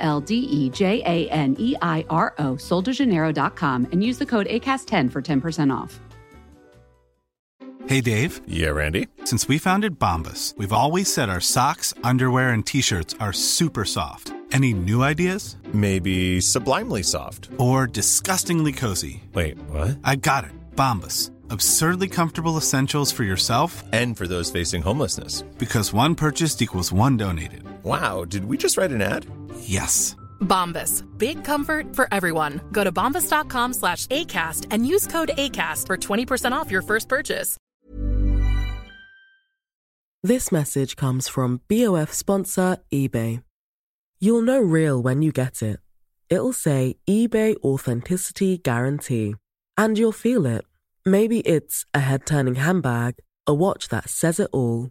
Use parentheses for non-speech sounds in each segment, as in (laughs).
L D E J A N E I R O, soldejaneiro.com, and use the code ACAST10 for 10% off. Hey, Dave. Yeah, Randy. Since we founded Bombas, we've always said our socks, underwear, and t shirts are super soft. Any new ideas? Maybe sublimely soft. Or disgustingly cozy. Wait, what? I got it. Bombas. Absurdly comfortable essentials for yourself and for those facing homelessness. Because one purchased equals one donated. Wow, did we just write an ad? Yes. Bombas. Big comfort for everyone. Go to bombas.com slash ACAST and use code ACAST for 20% off your first purchase. This message comes from BOF sponsor eBay. You'll know real when you get it. It'll say eBay Authenticity Guarantee. And you'll feel it. Maybe it's a head turning handbag, a watch that says it all,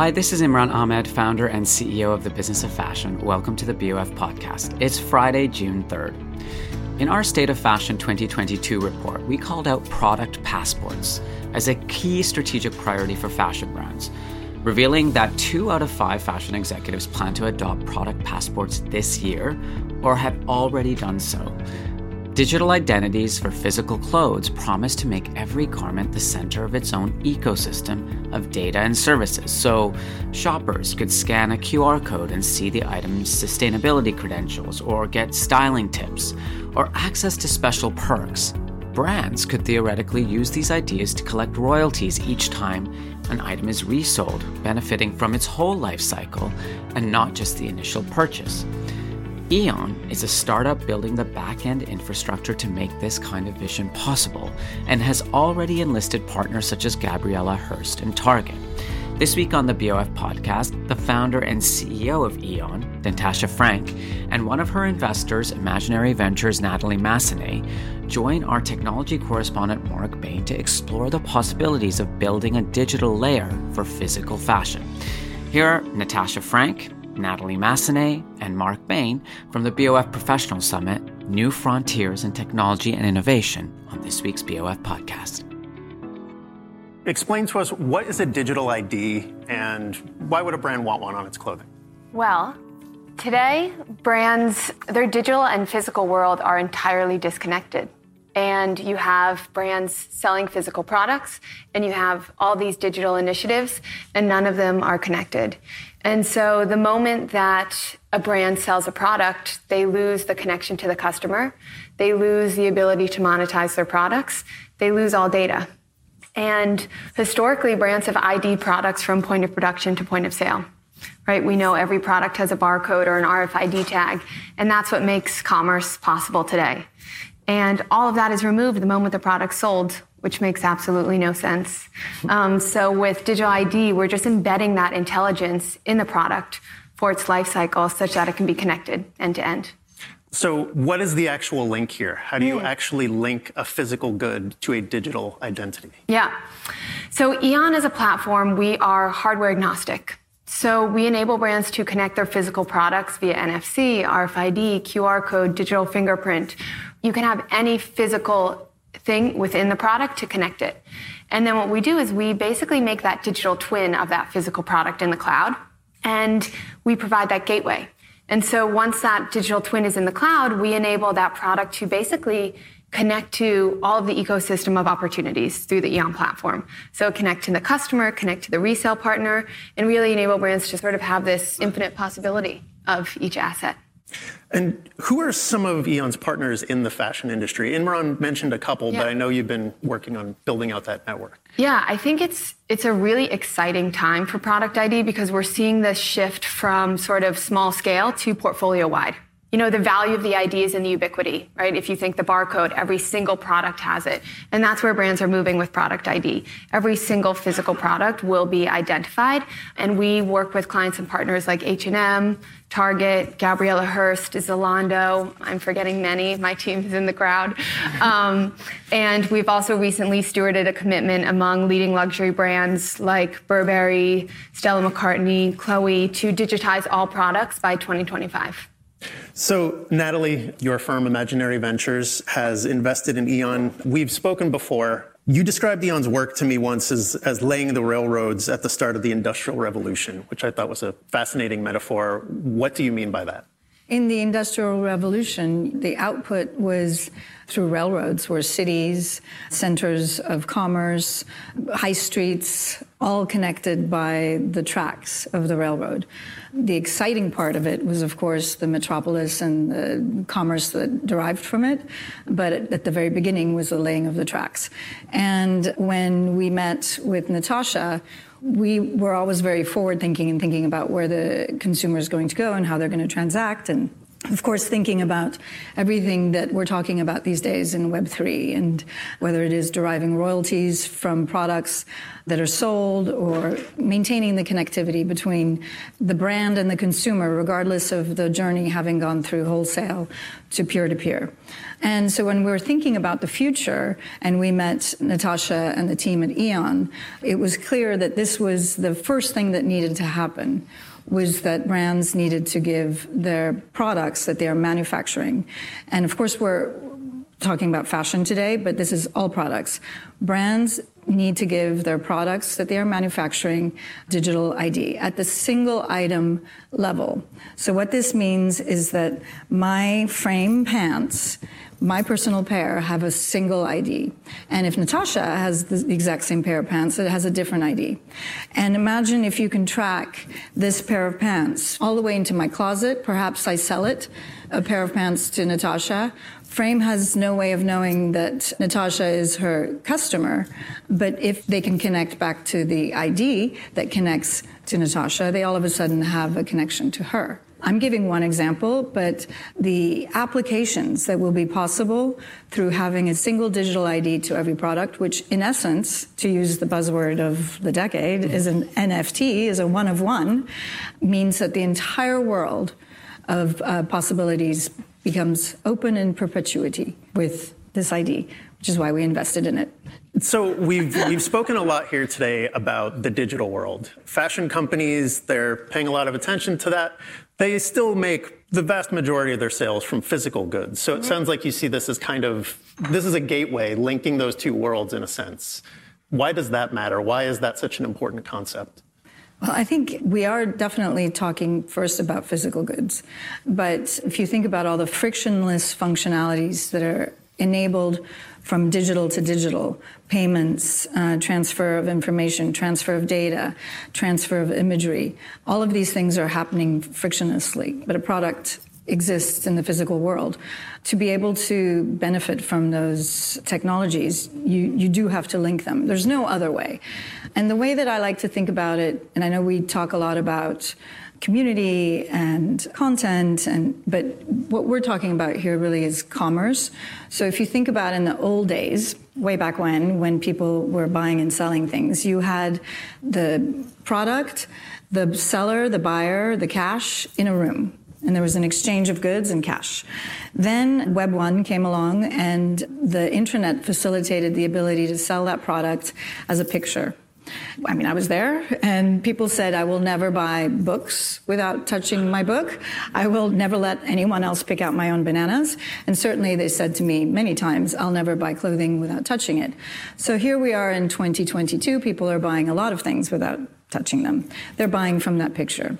Hi, this is Imran Ahmed, founder and CEO of the Business of Fashion. Welcome to the BOF podcast. It's Friday, June 3rd. In our State of Fashion 2022 report, we called out product passports as a key strategic priority for fashion brands, revealing that two out of five fashion executives plan to adopt product passports this year or have already done so. Digital identities for physical clothes promise to make every garment the center of its own ecosystem of data and services. So, shoppers could scan a QR code and see the item's sustainability credentials, or get styling tips, or access to special perks. Brands could theoretically use these ideas to collect royalties each time an item is resold, benefiting from its whole life cycle and not just the initial purchase. Eon is a startup building the back end infrastructure to make this kind of vision possible and has already enlisted partners such as Gabriela Hearst and Target. This week on the BOF podcast, the founder and CEO of Eon, Natasha Franck, and one of her investors, Imaginary Ventures' Natalie Massenet, join our technology correspondent Marc Bain to explore the possibilities of building a digital layer for physical fashion. Here are Natasha Franck, Natalie Massenet, and Marc Bain from the BOF Professional Summit New Frontiers in Technology and Innovation on this week's BOF podcast. Explain to us what is a digital ID and why would a brand want one on its clothing? Well, today, brands, their digital and physical world are entirely disconnected. And you have brands selling physical products, and you have all these digital initiatives, and none of them are connected. And so the moment that a brand sells a product, they lose the connection to the customer. They lose the ability to monetize their products. They lose all data. And historically, brands have ID products from point of production to point of sale. Right? We know every product has a barcode or an RFID tag, and that's what makes commerce possible today. And all of that is removed the moment the product's sold, which makes absolutely no sense. Um, so with digital ID, we're just embedding that intelligence in the product for its life cycle such that it can be connected end to end. So, what is the actual link here? How do you actually link a physical good to a digital identity? Yeah. So, Eon as a platform, we are hardware agnostic. So, we enable brands to connect their physical products via NFC, RFID, QR code, digital fingerprint. You can have any physical thing within the product to connect it. And then what we do is we basically make that digital twin of that physical product in the cloud, and we provide that gateway. And so once that digital twin is in the cloud, we enable that product to basically connect to all of the ecosystem of opportunities through the Eon platform. So connect to the customer, connect to the resale partner, and really enable brands to sort of have this infinite possibility. of each asset. And who are some of Eon's partners in the fashion industry? Imran mentioned a couple, Yeah. but I know you've been working on building out that network. Yeah, I think it's it's a really exciting time for product ID because we're seeing this shift from sort of small scale to portfolio wide. You know, the value of the ID is in the ubiquity, right? If you think the barcode, every single product has it. And that's where brands are moving with product ID. Every single physical product will be identified. And we work with clients and partners like H&M, Target, Gabriela Hearst, Zalando. I'm forgetting many. My team is in the crowd. Um, and we've also recently stewarded a commitment among leading luxury brands like Burberry, Stella McCartney, Chloe to digitize all products by 2025. So, Natalie, your firm, Imaginary Ventures, has invested in Eon. We've spoken before. You described Eon's work to me once as, as laying the railroads at the start of the Industrial Revolution, which I thought was a fascinating metaphor. What do you mean by that? In the Industrial Revolution, the output was through railroads, where cities, centers of commerce, high streets, all connected by the tracks of the railroad. The exciting part of it was, of course, the metropolis and the commerce that derived from it. But at the very beginning was the laying of the tracks. And when we met with Natasha, we were always very forward thinking and thinking about where the consumer is going to go and how they're going to transact and of course, thinking about everything that we're talking about these days in Web3 and whether it is deriving royalties from products that are sold or maintaining the connectivity between the brand and the consumer, regardless of the journey having gone through wholesale to peer to peer. And so when we were thinking about the future and we met Natasha and the team at Eon, it was clear that this was the first thing that needed to happen was that brands needed to give their products that they are manufacturing. And of course, we're talking about fashion today, but this is all products. Brands need to give their products that they are manufacturing digital ID at the single item level. So what this means is that my frame pants my personal pair have a single ID. And if Natasha has the exact same pair of pants, it has a different ID. And imagine if you can track this pair of pants all the way into my closet. Perhaps I sell it, a pair of pants to Natasha. Frame has no way of knowing that Natasha is her customer, but if they can connect back to the ID that connects to Natasha, they all of a sudden have a connection to her. I'm giving one example, but the applications that will be possible through having a single digital ID to every product, which in essence, to use the buzzword of the decade, is an NFT, is a one of one, means that the entire world of uh, possibilities becomes open in perpetuity with this ID, which is why we invested in it. So we've we've spoken a lot here today about the digital world. Fashion companies, they're paying a lot of attention to that. They still make the vast majority of their sales from physical goods. So it mm-hmm. sounds like you see this as kind of this is a gateway linking those two worlds in a sense. Why does that matter? Why is that such an important concept? Well, I think we are definitely talking first about physical goods. But if you think about all the frictionless functionalities that are enabled from digital to digital payments, uh, transfer of information, transfer of data, transfer of imagery. All of these things are happening frictionlessly, but a product exists in the physical world. To be able to benefit from those technologies, you, you do have to link them. There's no other way. And the way that I like to think about it, and I know we talk a lot about community and content and but what we're talking about here really is commerce so if you think about in the old days way back when when people were buying and selling things you had the product the seller the buyer the cash in a room and there was an exchange of goods and cash. Then Web 1 came along and the internet facilitated the ability to sell that product as a picture. I mean, I was there, and people said, I will never buy books without touching my book. I will never let anyone else pick out my own bananas. And certainly they said to me many times, I'll never buy clothing without touching it. So here we are in 2022. People are buying a lot of things without touching them. They're buying from that picture.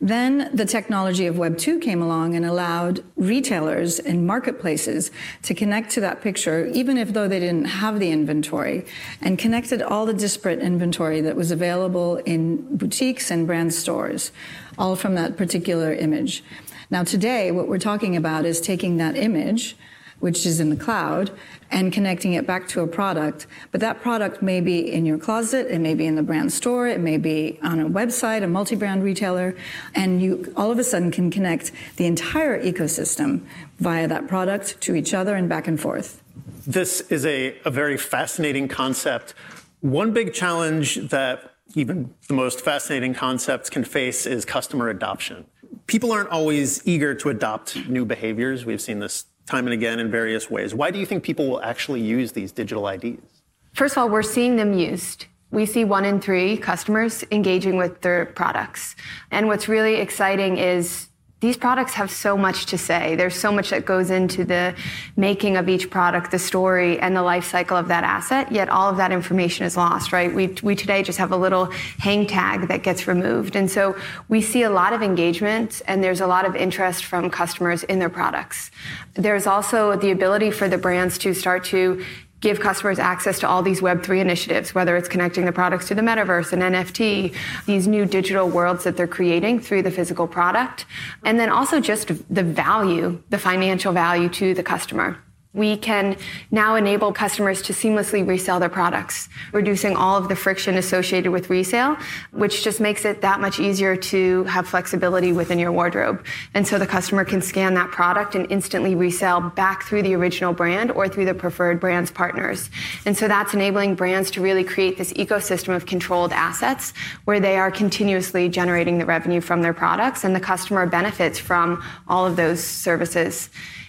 Then the technology of Web 2 came along and allowed retailers and marketplaces to connect to that picture, even if though they didn't have the inventory, and connected all the disparate inventory that was available in boutiques and brand stores, all from that particular image. Now, today, what we're talking about is taking that image which is in the cloud, and connecting it back to a product. But that product may be in your closet, it may be in the brand store, it may be on a website, a multi brand retailer, and you all of a sudden can connect the entire ecosystem via that product to each other and back and forth. This is a, a very fascinating concept. One big challenge that even the most fascinating concepts can face is customer adoption. People aren't always eager to adopt new behaviors. We've seen this time and again in various ways. Why do you think people will actually use these digital IDs? First of all, we're seeing them used. We see one in three customers engaging with their products. And what's really exciting is these products have so much to say. There's so much that goes into the making of each product, the story, and the life cycle of that asset. Yet all of that information is lost, right? We, we today just have a little hang tag that gets removed. And so we see a lot of engagement and there's a lot of interest from customers in their products. There's also the ability for the brands to start to give customers access to all these Web3 initiatives, whether it's connecting the products to the metaverse and NFT, these new digital worlds that they're creating through the physical product, and then also just the value, the financial value to the customer we can now enable customers to seamlessly resell their products, reducing all of the friction associated with resale, which just makes it that much easier to have flexibility within your wardrobe. And so the customer can scan that product and instantly resell back through the original brand or through the preferred brands partners. And so that's enabling brands to really create this ecosystem of controlled assets where they are continuously generating the revenue from their products and the customer benefits from all of those services.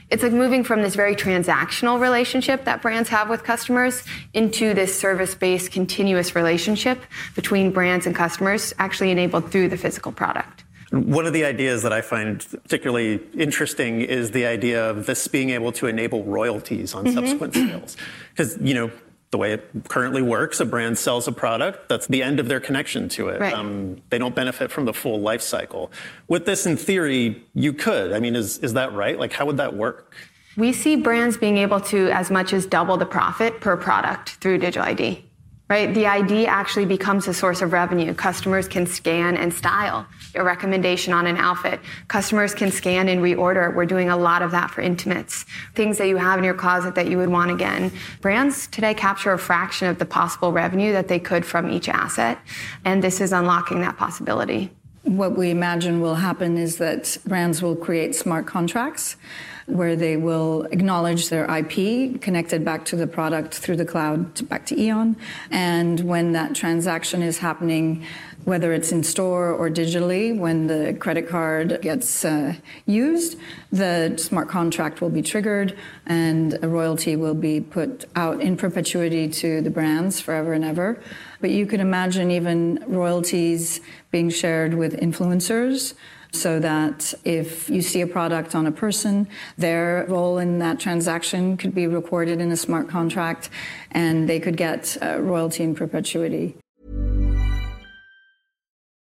It's like moving from this very transactional relationship that brands have with customers into this service based continuous relationship between brands and customers, actually enabled through the physical product. One of the ideas that I find particularly interesting is the idea of this being able to enable royalties on mm-hmm. subsequent sales. Because, you know, the way it currently works, a brand sells a product, that's the end of their connection to it. Right. Um, they don't benefit from the full life cycle. With this, in theory, you could. I mean, is, is that right? Like, how would that work? We see brands being able to as much as double the profit per product through digital ID right? The ID actually becomes a source of revenue. Customers can scan and style a recommendation on an outfit. Customers can scan and reorder. We're doing a lot of that for intimates. Things that you have in your closet that you would want again. Brands today capture a fraction of the possible revenue that they could from each asset. And this is unlocking that possibility. What we imagine will happen is that brands will create smart contracts where they will acknowledge their IP connected back to the product through the cloud back to Eon. And when that transaction is happening, whether it's in store or digitally, when the credit card gets uh, used, the smart contract will be triggered and a royalty will be put out in perpetuity to the brands forever and ever. But you could imagine even royalties being shared with influencers so that if you see a product on a person, their role in that transaction could be recorded in a smart contract and they could get uh, royalty in perpetuity.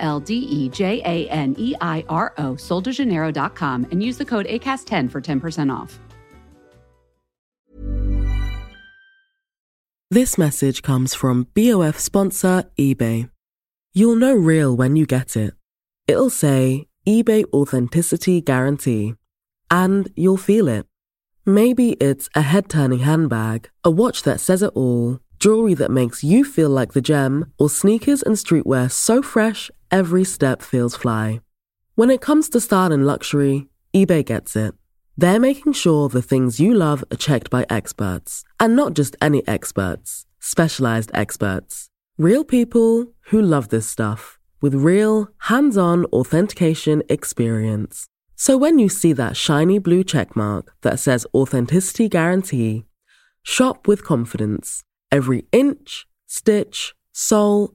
L D E J A N E I R O, soldejaneiro.com, and use the code ACAST10 for 10% off. This message comes from BOF sponsor eBay. You'll know real when you get it. It'll say, eBay Authenticity Guarantee. And you'll feel it. Maybe it's a head turning handbag, a watch that says it all, jewelry that makes you feel like the gem, or sneakers and streetwear so fresh every step feels fly. When it comes to style and luxury, eBay gets it. They're making sure the things you love are checked by experts, and not just any experts, specialized experts. Real people who love this stuff with real, hands on authentication experience. So when you see that shiny blue checkmark that says Authenticity Guarantee, shop with confidence. Every inch, stitch, sole,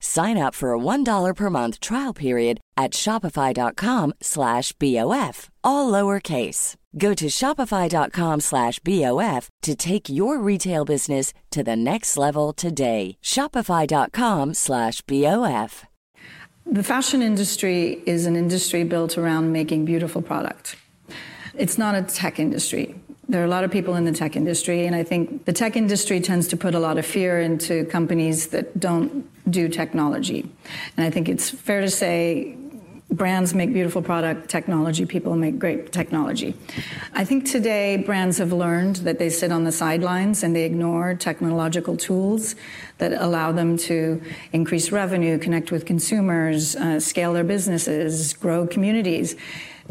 Sign up for a $1 per month trial period at shopify.com slash BOF, all lowercase. Go to shopify.com slash BOF to take your retail business to the next level today. Shopify.com slash BOF. The fashion industry is an industry built around making beautiful product. It's not a tech industry. There are a lot of people in the tech industry, and I think the tech industry tends to put a lot of fear into companies that don't do technology. And I think it's fair to say brands make beautiful product, technology people make great technology. I think today brands have learned that they sit on the sidelines and they ignore technological tools that allow them to increase revenue, connect with consumers, uh, scale their businesses, grow communities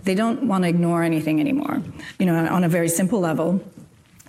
they don't want to ignore anything anymore. You know, on a very simple level,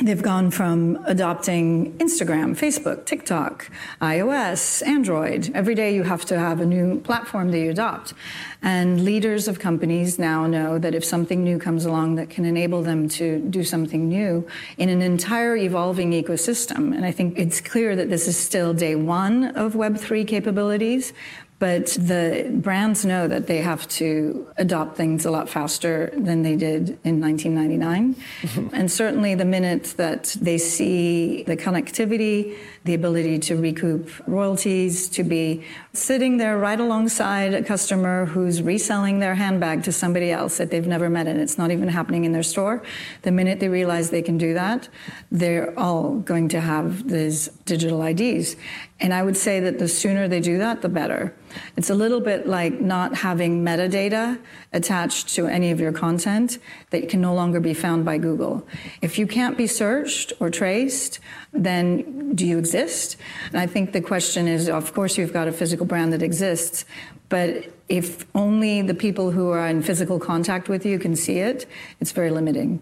They've gone from adopting Instagram, Facebook, TikTok, iOS, Android. Every day you have to have a new platform that you adopt. And leaders of companies now know that if something new comes along that can enable them to do something new in an entire evolving ecosystem, and I think it's clear that this is still day one of Web3 capabilities, but the brands know that they have to adopt things a lot faster than they did in 1999. Mm-hmm. and certainly the minute that they see the connectivity, the ability to recoup royalties, to be sitting there right alongside a customer who's reselling their handbag to somebody else that they've never met and it's not even happening in their store, the minute they realize they can do that, they're all going to have these digital IDs. And I would say that the sooner they do that, the better. It's a little bit like not having metadata attached to any of your content that can no longer be found by Google. If you can't be searched or traced, then do you exist? And I think the question is of course, you've got a physical brand that exists, but if only the people who are in physical contact with you can see it, it's very limiting.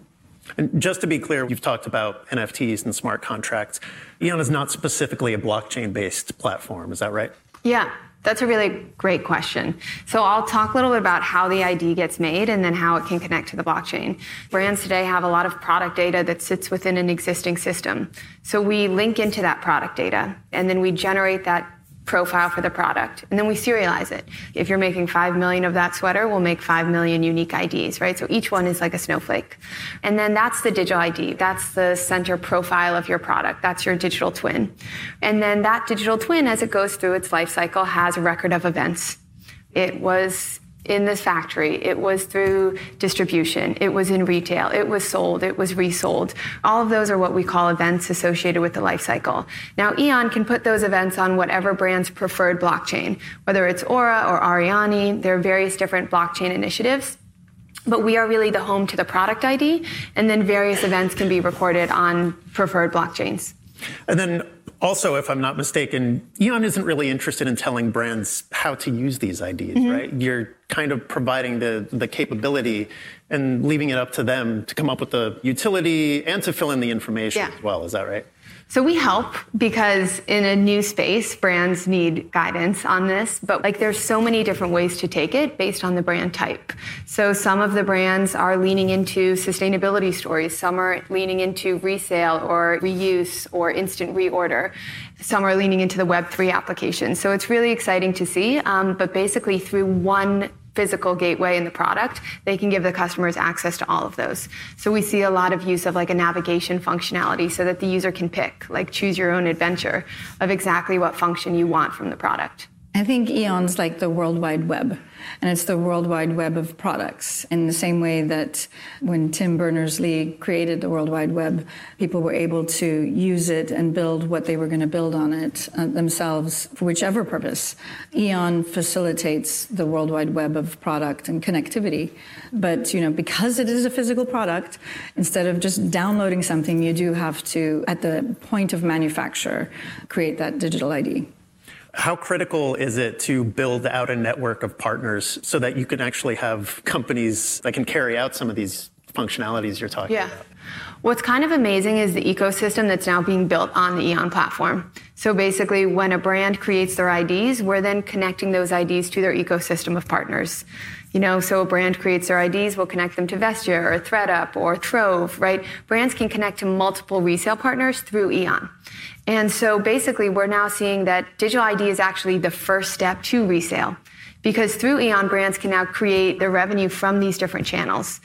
And just to be clear, you've talked about NFTs and smart contracts. Eon is not specifically a blockchain based platform, is that right? Yeah, that's a really great question. So I'll talk a little bit about how the ID gets made and then how it can connect to the blockchain. Brands today have a lot of product data that sits within an existing system. So we link into that product data and then we generate that profile for the product. And then we serialize it. If you're making 5 million of that sweater, we'll make 5 million unique IDs, right? So each one is like a snowflake. And then that's the digital ID. That's the center profile of your product. That's your digital twin. And then that digital twin, as it goes through its life cycle, has a record of events. It was in this factory, it was through distribution, it was in retail, it was sold, it was resold. All of those are what we call events associated with the life cycle. Now, Eon can put those events on whatever brand's preferred blockchain, whether it's Aura or Arianee, there are various different blockchain initiatives but we are really the home to the product ID, and then various events can be recorded on preferred blockchains. And then also, if I'm not mistaken, Eon isn't really interested in telling brands how to use these IDs, mm-hmm. right? You're kind of providing the, the capability and leaving it up to them to come up with the utility and to fill in the information yeah. as well. Is that right? So we help because in a new space, brands need guidance on this, but like there's so many different ways to take it based on the brand type. So some of the brands are leaning into sustainability stories, some are leaning into resale or reuse or instant reorder. Some are leaning into the Web3 applications. So it's really exciting to see. Um, but basically, through one physical gateway in the product, they can give the customers access to all of those. So we see a lot of use of like a navigation functionality so that the user can pick, like choose your own adventure of exactly what function you want from the product. I think Eon's like the World Wide Web, and it's the World Wide Web of products. In the same way that when Tim Berners Lee created the World Wide Web, people were able to use it and build what they were going to build on it uh, themselves for whichever purpose. Eon facilitates the World Wide Web of product and connectivity. But, you know, because it is a physical product, instead of just downloading something, you do have to, at the point of manufacture, create that digital ID. How critical is it to build out a network of partners so that you can actually have companies that can carry out some of these functionalities you're talking yeah. about? What's kind of amazing is the ecosystem that's now being built on the Eon platform. So basically, when a brand creates their IDs, we're then connecting those IDs to their ecosystem of partners. You know, so a brand creates their IDs, we'll connect them to Vestiaire or ThredUp or Trove, right? Brands can connect to multiple resale partners through Eon. And so basically, we're now seeing that digital ID is actually the first step to resale because through Eon, brands can now create their revenue from these different channels.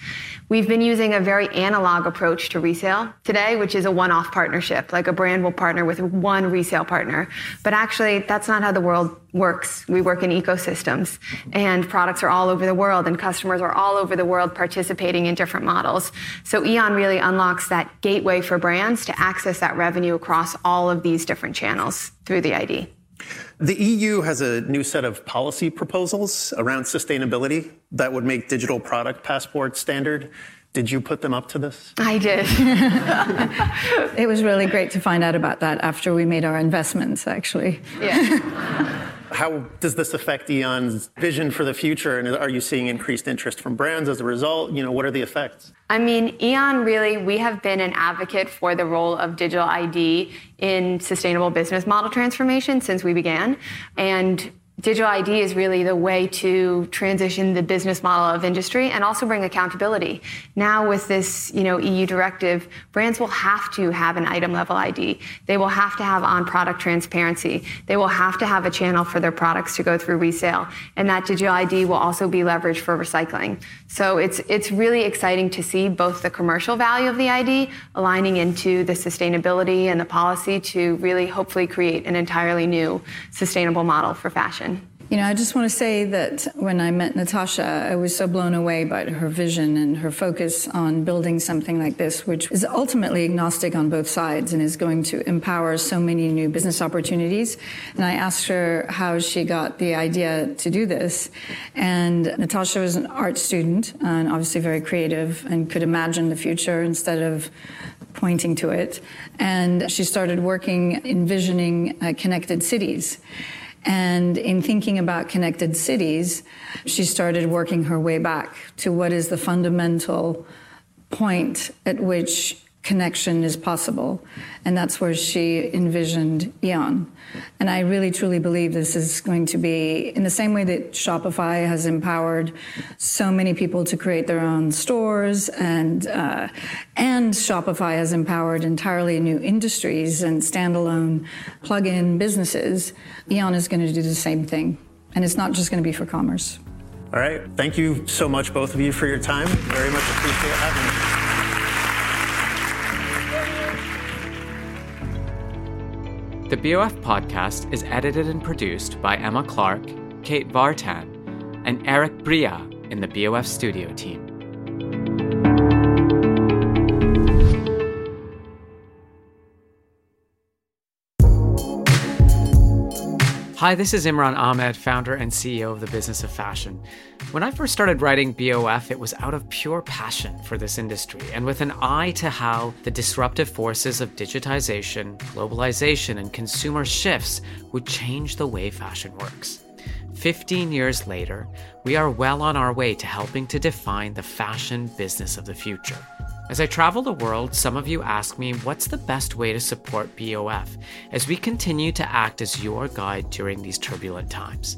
We've been using a very analog approach to resale today, which is a one off partnership. Like a brand will partner with one resale partner. But actually, that's not how the world works. We work in ecosystems, and products are all over the world, and customers are all over the world participating in different models. So Eon really unlocks that gateway for brands to access that revenue across all of these different channels through the ID. The EU has a new set of policy proposals around sustainability that would make digital product passports standard. Did you put them up to this? I did. (laughs) it was really great to find out about that after we made our investments, actually. Yeah. (laughs) How does this affect Eon's vision for the future? And are you seeing increased interest from brands as a result? You know, what are the effects? I mean, Eon really, we have been an advocate for the role of digital ID in sustainable business model transformation since we began. And digital ID is really the way to transition the business model of industry and also bring accountability. Now with this, you know, EU directive, brands will have to have an item level ID. They will have to have on product transparency. They will have to have a channel for their products to go through resale. And that digital ID will also be leveraged for recycling. So it's it's really exciting to see both the commercial value of the ID aligning into the sustainability and the policy to really hopefully create an entirely new sustainable model for fashion. You know, I just want to say that when I met Natasha, I was so blown away by her vision and her focus on building something like this, which is ultimately agnostic on both sides and is going to empower so many new business opportunities. And I asked her how she got the idea to do this. And Natasha was an art student and obviously very creative and could imagine the future instead of pointing to it. And she started working, envisioning uh, connected cities. And in thinking about connected cities, she started working her way back to what is the fundamental point at which connection is possible. And that's where she envisioned Eon. And I really truly believe this is going to be in the same way that Shopify has empowered so many people to create their own stores, and uh, and Shopify has empowered entirely new industries and standalone plug-in businesses. Eon is going to do the same thing, and it's not just going to be for commerce. All right. Thank you so much, both of you, for your time. Very much appreciate having me. The BOF podcast is edited and produced by Emma Clark, Kate Vartan, and Eric Bria in the BOF studio team. Hi, this is Imran Ahmed, founder and CEO of the Business of Fashion. When I first started writing BOF, it was out of pure passion for this industry and with an eye to how the disruptive forces of digitization, globalization, and consumer shifts would change the way fashion works. 15 years later, we are well on our way to helping to define the fashion business of the future. As I travel the world, some of you ask me what's the best way to support BOF as we continue to act as your guide during these turbulent times.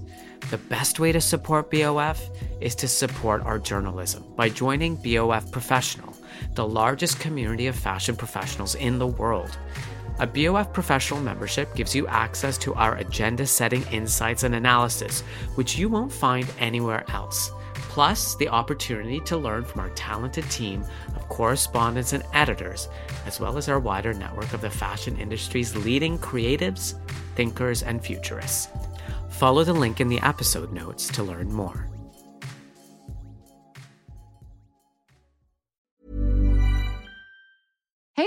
The best way to support BOF is to support our journalism by joining BOF Professional, the largest community of fashion professionals in the world. A BOF professional membership gives you access to our agenda setting insights and analysis, which you won't find anywhere else plus the opportunity to learn from our talented team correspondents and editors, as well as our wider network of the fashion industry's leading creatives, thinkers, and futurists. Follow the link in the episode notes to learn more.